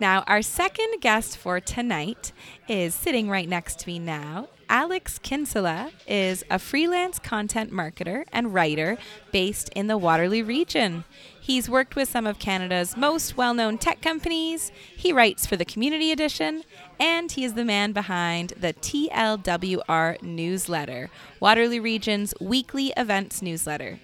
Now, our second guest for tonight is sitting right next to me now. Alex Kinsella is a freelance content marketer and writer based in the Waterloo region. He's worked with some of Canada's most well known tech companies. He writes for the Community Edition, and he is the man behind the TLWR newsletter, Waterloo Region's weekly events newsletter.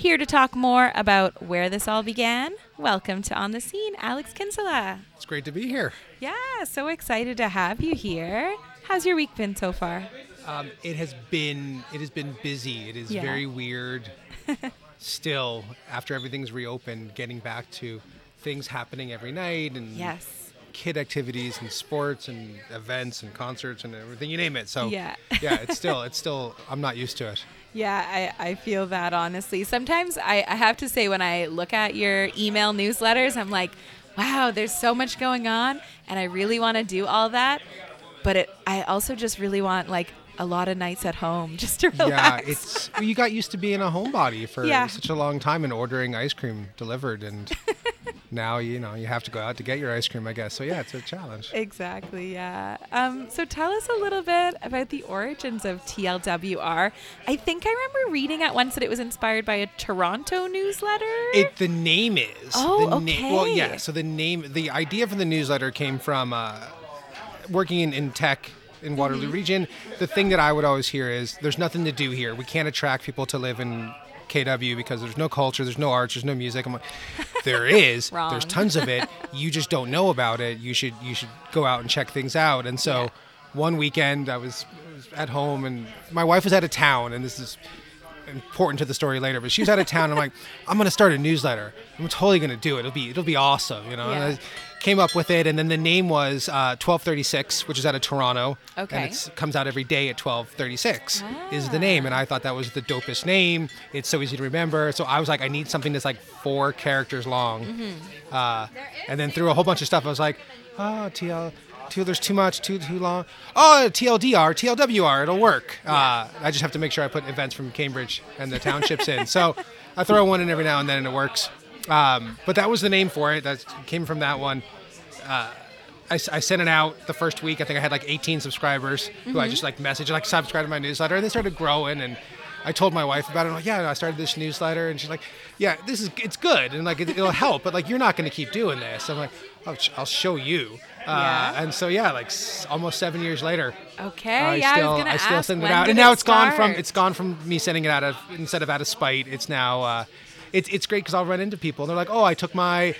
Here to talk more about where this all began, welcome to On the Scene, Alex Kinsella. It's great to be here. Yeah, so excited to have you here. How's your week been so far? Um, it has been it has been busy. It is Yeah. very weird. Still, after everything's reopened, getting back to things happening every night and Yes. Kid activities and sports and events and concerts and everything you name it. So Yeah. yeah, it's still it's still I'm not used to it. Yeah, I, I feel that honestly. Sometimes I, I have to say, when I look at your email newsletters, I'm like, wow, there's so much going on, and I really want to do all that. But it, I also just really want like a lot of nights at home just to relax. Yeah, it's well, you got used to being a homebody for Yeah. such a long time and ordering ice cream delivered and now you know you have to go out to get your ice cream, I guess. So yeah, it's a challenge. Exactly, yeah. Um, so tell us a little bit about the origins of TLWR. I think I remember reading at once that it was inspired by a Toronto newsletter. It the name is. Oh, the na- well, yeah. So the name, the idea for the newsletter came from uh, working in, in tech in Waterloo Mm-hmm. region. The thing that I would always hear is, "There's nothing to do here. We can't attract people to live in." KW because there's no culture, there's no arts, there's no music. I'm like, there is. There's tons of it. You just don't know about it. You should you should go out and check things out. And so, Yeah. one weekend I was, I was at home and my wife was out of town, and this is important to the story later, but she was out of town. I'm like, I'm gonna start a newsletter. I'm totally gonna do it. It'll be it'll be awesome, you know. Yeah. Came up with it, and then the name was uh, 1236, which is out of Toronto. Okay. And it comes out every day at 1236 is the name, and I thought that was the dopest name. It's so easy to remember. So I was like, I need something that's like four characters long. Mm-hmm. Uh, and then through a whole bunch of stuff, I was like, oh, TL. Too, there's too much, too too long. Oh, TLDR, TLWR, it'll work. Uh, I just have to make sure I put events from Cambridge and the townships in. So I throw one in every now and then, and it works. Um, but that was the name for it. That came from that one. Uh, I, I sent it out the first week. I think I had like 18 subscribers who I just like messaged, like subscribe to my newsletter, and they started growing. And I told my wife about it. I'm like, yeah, I started this newsletter, and she's like, yeah, this is it's good, and like it, it'll help, but like you're not going to keep doing this. I'm like, I'll, sh- I'll show you. Uh, Yeah. And so yeah, like s- almost seven years later, okay, I yeah, still I was gonna still ask send it out, and now it it's gone from it's gone from me sending it out of instead of out of spite. It's now uh, it's it's great because I'll run into people and they're like, oh, I took my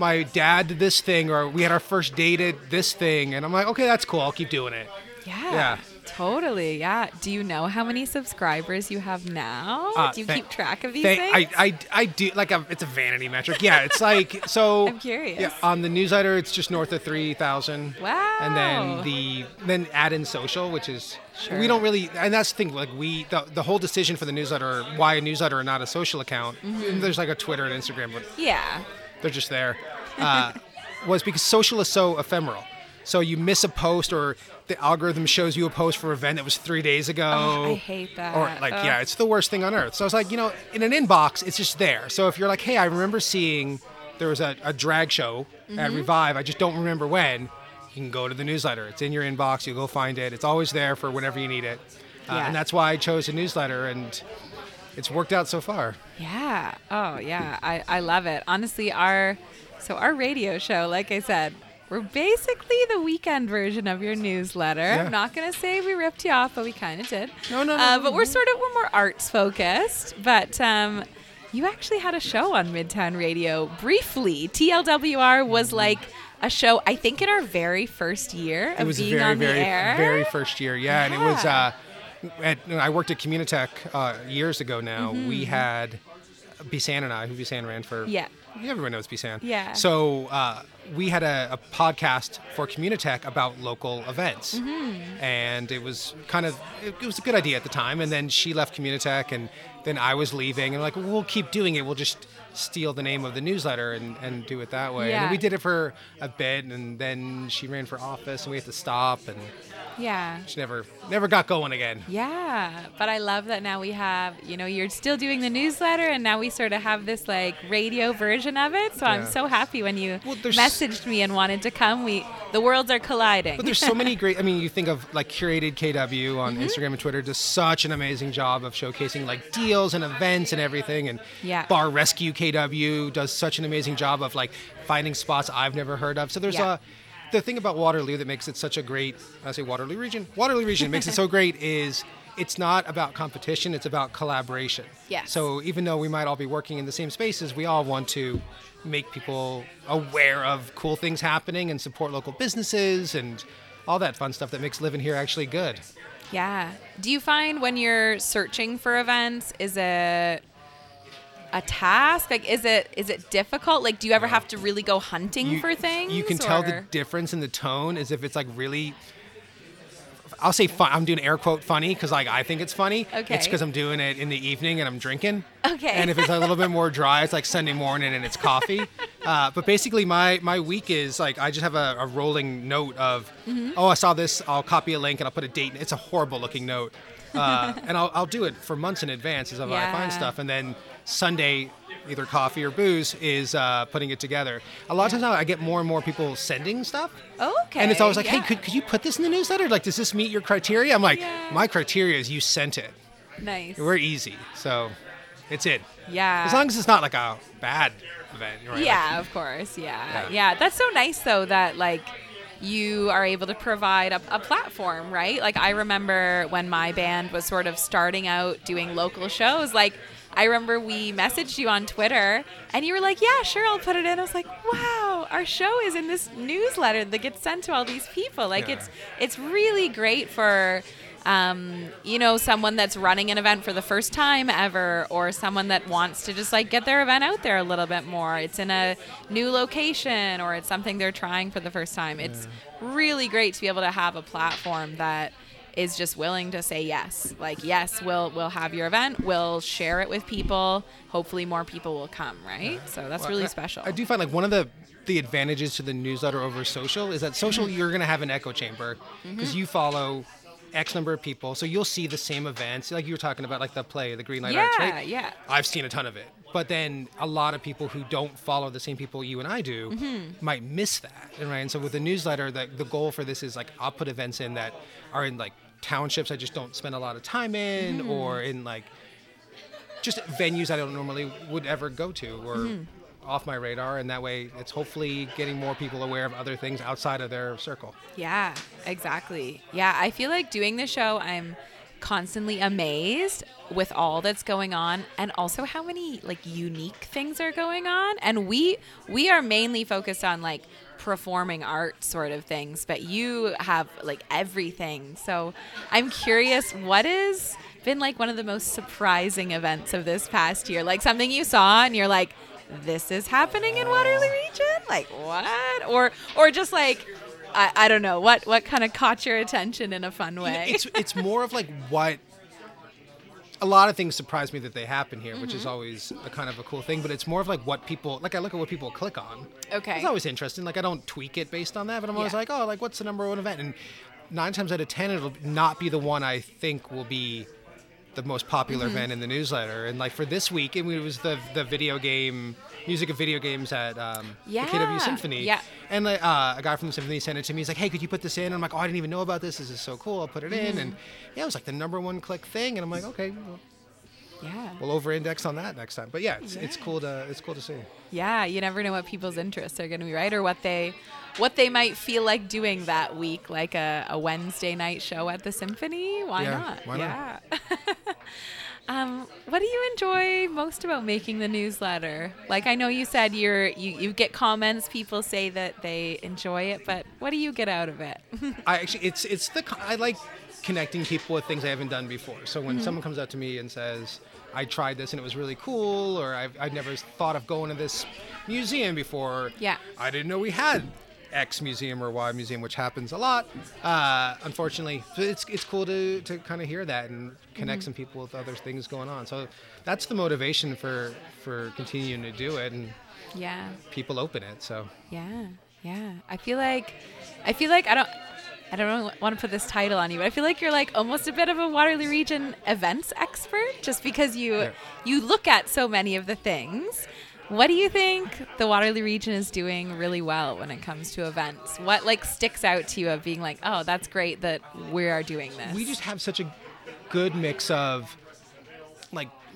my dad to this thing, or we had our first date at this thing, and I'm like, okay, that's cool. I'll keep doing it. Yeah. Yeah. Totally. Yeah. Do you know how many subscribers you have now? Uh, do you thank- keep track of these Thank- things? I, I, I do like a, it's a vanity metric. Yeah, it's like so. I'm curious. Yeah, on the newsletter, it's just north of three thousand. Wow. And then the then add in social, which is Sure. we don't really, and that's the thing. Like we the, the whole decision for the newsletter, why a newsletter and not a social account. Mm-hmm. There's like a Twitter and Instagram, but yeah. they're just there. Uh, was because social is so ephemeral. So you miss a post, or the algorithm shows you a post for an event that was three days ago. Oh, I hate that. Or like, Ugh. yeah, it's the worst thing on earth. So I was like, you know, in an inbox, it's just there. So if you're like, hey, I remember seeing there was a, a drag show Mm-hmm. at Revive, I just don't remember when. You can go to the newsletter. It's in your inbox. You go find it. It's always there for whenever you need it. Uh, Yeah. And that's why I chose a newsletter, and it's worked out so far. Yeah. Oh, yeah. I, I love it. Honestly, our so our radio show, like I said, we're basically the weekend version of your newsletter. Yeah. I'm not gonna say we ripped you off, but we kind of did. No, no, no, Uh, no, but we're no. sort of we're more arts focused. But um, you actually had a show on Midtown Radio briefly. TLWR was like a show. I think in our very first year of it was being very, on the very, air. very first year. Yeah, and it was. Uh, at, I worked at Communitech uh, years ago. Now Mm-hmm. we had Bisan and I, who Bisan ran for. Yeah. Everyone knows Bisan. Yeah. So uh, we had a, a podcast for Communitech about local events, Mm-hmm. and it was kind of it, it was a good idea at the time. And then she left Communitech, and then I was leaving, and like we'll keep doing it. We'll just steal the name of the newsletter and, and do it that way. Yeah. And we did it for a bit, and then she ran for office, and we had to stop, and Yeah. she never never got going again. Yeah, but I love that now we have, you know, you're still doing the newsletter and now we sort of have this like radio version of it. So I'm so happy when you Well, messaged me and wanted to come. We the worlds are colliding. But there's so many great. I mean, you think of like curated KW on Mm-hmm. Instagram and Twitter does such an amazing job of showcasing like deals and events and everything. And Yeah. Bar Rescue KW does such an amazing job of like finding spots I've never heard of. So there's Yeah. a. The thing about Waterloo that makes it such a great, I say Waterloo region, Waterloo region makes it so great is it's not about competition, it's about collaboration. Yes. So even though we might all be working in the same spaces, we all want to make people aware of cool things happening and support local businesses and all that fun stuff that makes living here actually good. Yeah. Do you find when you're searching for events, is it a task? Like, is it is it difficult? Like, do you ever have to really go hunting for things? You can tell the difference in the tone as if it's like really. I'll say fun. I'm doing air quote funny because like I think it's funny. Okay. It's because I'm doing it in the evening and I'm drinking. Okay. And if it's a little bit more dry, it's like Sunday morning and it's coffee. uh, but basically, my my week is like I just have a, a rolling note of, Mm-hmm. oh, I saw this. I'll copy a link and I'll put a date. It's a horrible looking note. Uh, and I'll, I'll do it for months in advance as I Yeah. find stuff. And then Sunday, either coffee or booze is uh, putting it together. A lot of times now, I get more and more people sending stuff. Okay. And it's always like, yeah. hey, could, could you put this in the newsletter? Like, does this meet your criteria? I'm like, Yeah. my criteria is you sent it. nice. We're easy. So it's it. yeah. As long as it's not like a bad event. Right? yeah, Like, of course. Yeah. Yeah. yeah. That's so nice though that like you are able to provide a, a platform, right? Like I remember when my band was sort of starting out doing local shows, like I remember we messaged you on Twitter and you were like, "Yeah, sure, I'll put it in." I was like, "Wow, our show is in this newsletter that gets sent to all these people." Like Yeah. it's it's really great for um, you know, someone that's running an event for the first time ever, or someone that wants to just like get their event out there a little bit more. It's in a new location, or it's something they're trying for the first time. It's really great to be able to have a platform that is just willing to say yes. Like, yes, we'll we'll have your event. We'll share it with people. Hopefully, more people will come. Right. So that's Well, really I- special. I do find like one of the the advantages to the newsletter over social is that social Mm-hmm. you're going to have an echo chamber because you follow X number of people, so you'll see the same events. Like you were talking about, like the play, the Green Light Arts, Yeah, right? yeah. I've seen a ton of it, but then a lot of people who don't follow the same people you and I do Mm-hmm. might miss that, and right? And so with the newsletter, the the goal for this is like I'll put events in that are in like townships I just don't spend a lot of time in, Mm-hmm. or in like just venues I don't normally would ever go to or Mm-hmm. Off my radar, and that way it's hopefully getting more people aware of other things outside of their circle. Yeah, exactly. Yeah, I feel like doing the show, I'm constantly amazed with all that's going on and also how many like unique things are going on and we we are mainly focused on like performing art sort of things but you have like everything so i'm curious what has been like one of the most surprising events of this past year like something you saw and you're like this is happening in Waterloo region like what or or just like I, I don't know what what kind of caught your attention in a fun way it's it's more of like what a lot of things surprise me that they happen here, which is Mm-hmm. always a kind of a cool thing. But it's more of like what people like. I look at what people click on. Okay. it's always interesting. Like I don't tweak it based on that, but I'm always Yeah. like, oh, like what's the number one event? And nine times out of ten, it'll not be the one I think will be the most popular Mm-hmm. event in the newsletter. And like for this week, it was the the video game music of video games at um, Yeah. the KW Symphony. Yeah. And like, uh, a guy from the symphony sent it to me. He's like, "Hey, could you put this in?" And I'm like, "Oh, I didn't even know about this. This is so cool. I'll put it in." And yeah, it was like the number one click thing. And I'm like, "Okay, well, yeah. We'll over-index on that next time." But yeah, it's, it's cool to it's cool to see. yeah you never know what people's interests are going to be right? Or what they what they might feel like doing that week like a, a wednesday night show at the symphony? Why Yeah, not? why not? yeah. Um, what do you enjoy most about making the newsletter? Like i know you said you're you, you get comments people say that they enjoy it but what do you get out of it? I actually, it's it's the I like connecting people with things I haven't done before. So Mm-hmm. when someone comes up to me and says, "I tried this and it was really cool," or "I've I've never thought of going to this museum before," Yeah. I didn't know we had X museum or Y museum, which happens a lot. Uh, unfortunately, so it's it's cool to to kind of hear that and connect Mm-hmm. some people with other things going on. So that's the motivation for for continuing to do it and yeah people open it. So. Yeah, yeah. I feel like, I feel like I don't, I don't want to put this title on you, but I feel like you're like almost a bit of a Waterloo Region events expert, just because you Yeah. you look at so many of the things. What do you think the Waterloo region is doing really well when it comes to events? What like sticks out to you of being like, oh, that's great that we are doing this? We just have such a good mix of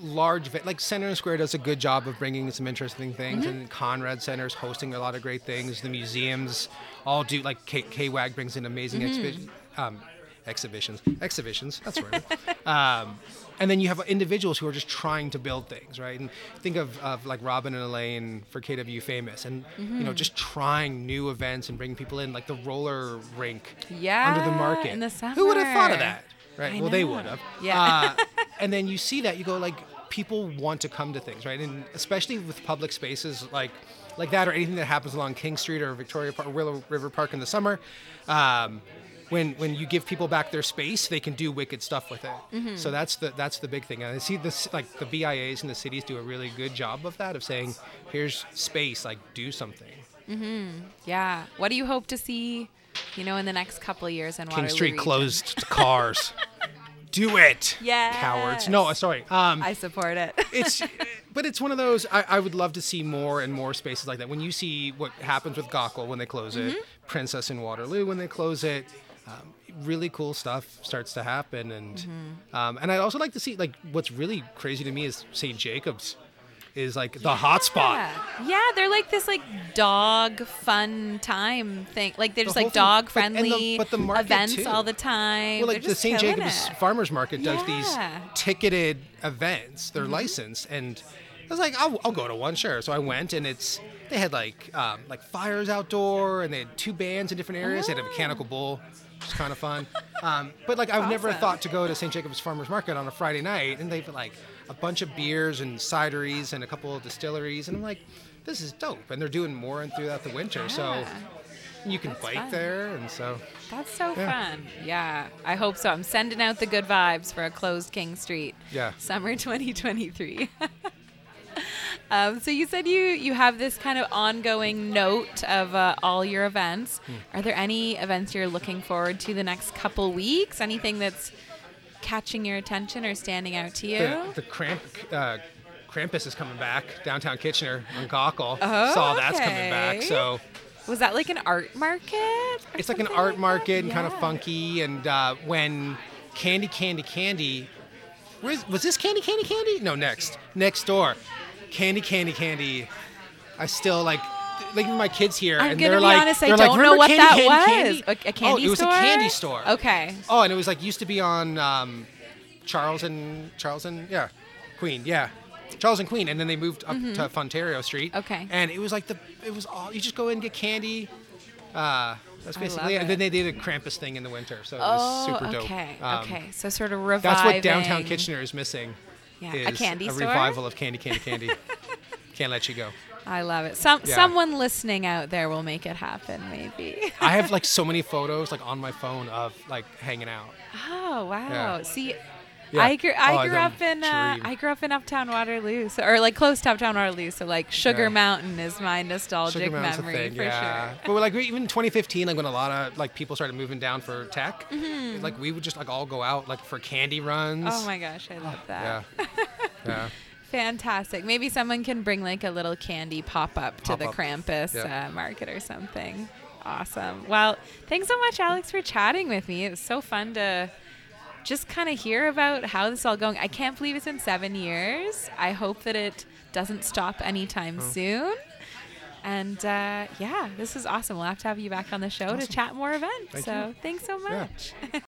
large like Center and Square does a good job of bringing some interesting things, and Conrad Center's hosting a lot of great things. The museums all do like K- KWAG brings in amazing exhibi- um, exhibitions, exhibitions. That's right. um, and then you have individuals who are just trying to build things, right? And think of, of like Robin and Elaine for KW Famous, and you know just trying new events and bringing people in, like the roller rink yeah, under the market. in the Who would have thought of that? Right. I well, they would have. Yeah. Uh, and then you see that you go like people want to come to things, right? And especially with public spaces like like that or anything that happens along King Street or Victoria Park or Willow River Park in the summer. Um, when, when you give people back their space, they can do wicked stuff with it. Mm-hmm. So that's the that's the big thing. And I see this like the BIAs and the cities do a really good job of that of saying, here's space, like do something. Mm-hmm. Yeah. What do you hope to see, you know, in the next couple of years in King Waterloo Street region? closed to cars. do it. Yes. Cowards. No, sorry. Um, I support it. it's but it's one of those I, I would love to see more and more spaces like that when you see what happens with Gaukel when they close it princess in waterloo when they close it um, really cool stuff starts to happen and um, and i'd also like to see like what's really crazy to me is st jacobs is like the hot spot Yeah. yeah, they're like this like dog fun time thing. Like they're just like dog the- friendly the events too. all the time. well like the st jacobs it. farmers market does these Yeah. Mm-hmm. ticketed events they're licensed and i was like I'll, I'll go to one sure so i went and it's they had like um, like fires outdoor and they had two bands in different areas they had a mechanical bull which is kind of fun um, but like i've never thought to go to st jacobs farmers market on a friday night and they've like a bunch of beers and cideries and a couple of distilleries and i'm like this is dope and they're doing more and throughout the winter so you can That's bike fun. there and so That's so Yeah. fun. Yeah, I hope so. I'm sending out the good vibes for a closed King Street. Yeah. Summer 2023. um, so you said you you have this kind of ongoing note of uh, all your events. Hmm. Are there any events you're looking forward to the next couple weeks? Anything that's catching your attention or standing out to you? the, the cramp uh, Krampus is coming back downtown Kitchener on Gaukel. Oh, Saw that's coming back. So Was that like an art market? it's like an art that? market and kind of funky. And uh, when Candy Candy Candy, where's, was this Candy Candy Candy? No, next next door, Candy Candy Candy. I still like. Like my kids here, I'm and gonna they're be like, honest, I they're like, don't know "Remember what Candy that Candy was. Candy?" A- a candy oh, it was store? a candy store. Okay. Oh, and it was like used to be on um, Charles and Charles and yeah, Queen, yeah, Charles and Queen, and then they moved up to Fontario Street. Mm-hmm. Okay. And it was like the it was all you just go in and get candy. Uh, that's basically it. And then they did a Krampus thing in the winter, so it was Oh, super dope. okay. Um, okay. So sort of reviving. That's what downtown Kitchener is missing. Yeah, a candy a store? revival of Candy Candy Candy. Can't let you go. I love it. Some Yeah. someone listening out there will make it happen, maybe. I have like so many photos like on my phone of like hanging out. oh wow! Yeah. See, Yeah. I grew I Oh, grew up in uh. I grew up in Uptown Waterloo, so, or like close to Uptown Waterloo. So like Sugar Yeah. Mountain is my nostalgic Sugar Mountain's a memory thing, for yeah. sure. But like we- even 2015, like when a lot of like people started moving down for tech, Mm-hmm. like we would just like all go out like for candy runs. Oh my gosh, I love that. Yeah. yeah. Fantastic. Maybe someone can bring like a little candy pop up to the Pop-up. Krampus uh, market or something. Awesome. Well, thanks so much, Alex, for chatting with me. It was so fun to just kind of hear about how this is all going. I can't believe it's been seven years. I hope that it doesn't stop anytime Oh. soon. And uh, yeah, this is awesome. We'll have to have you back on the show to chat more events. Thank so you. thanks so Yeah. much.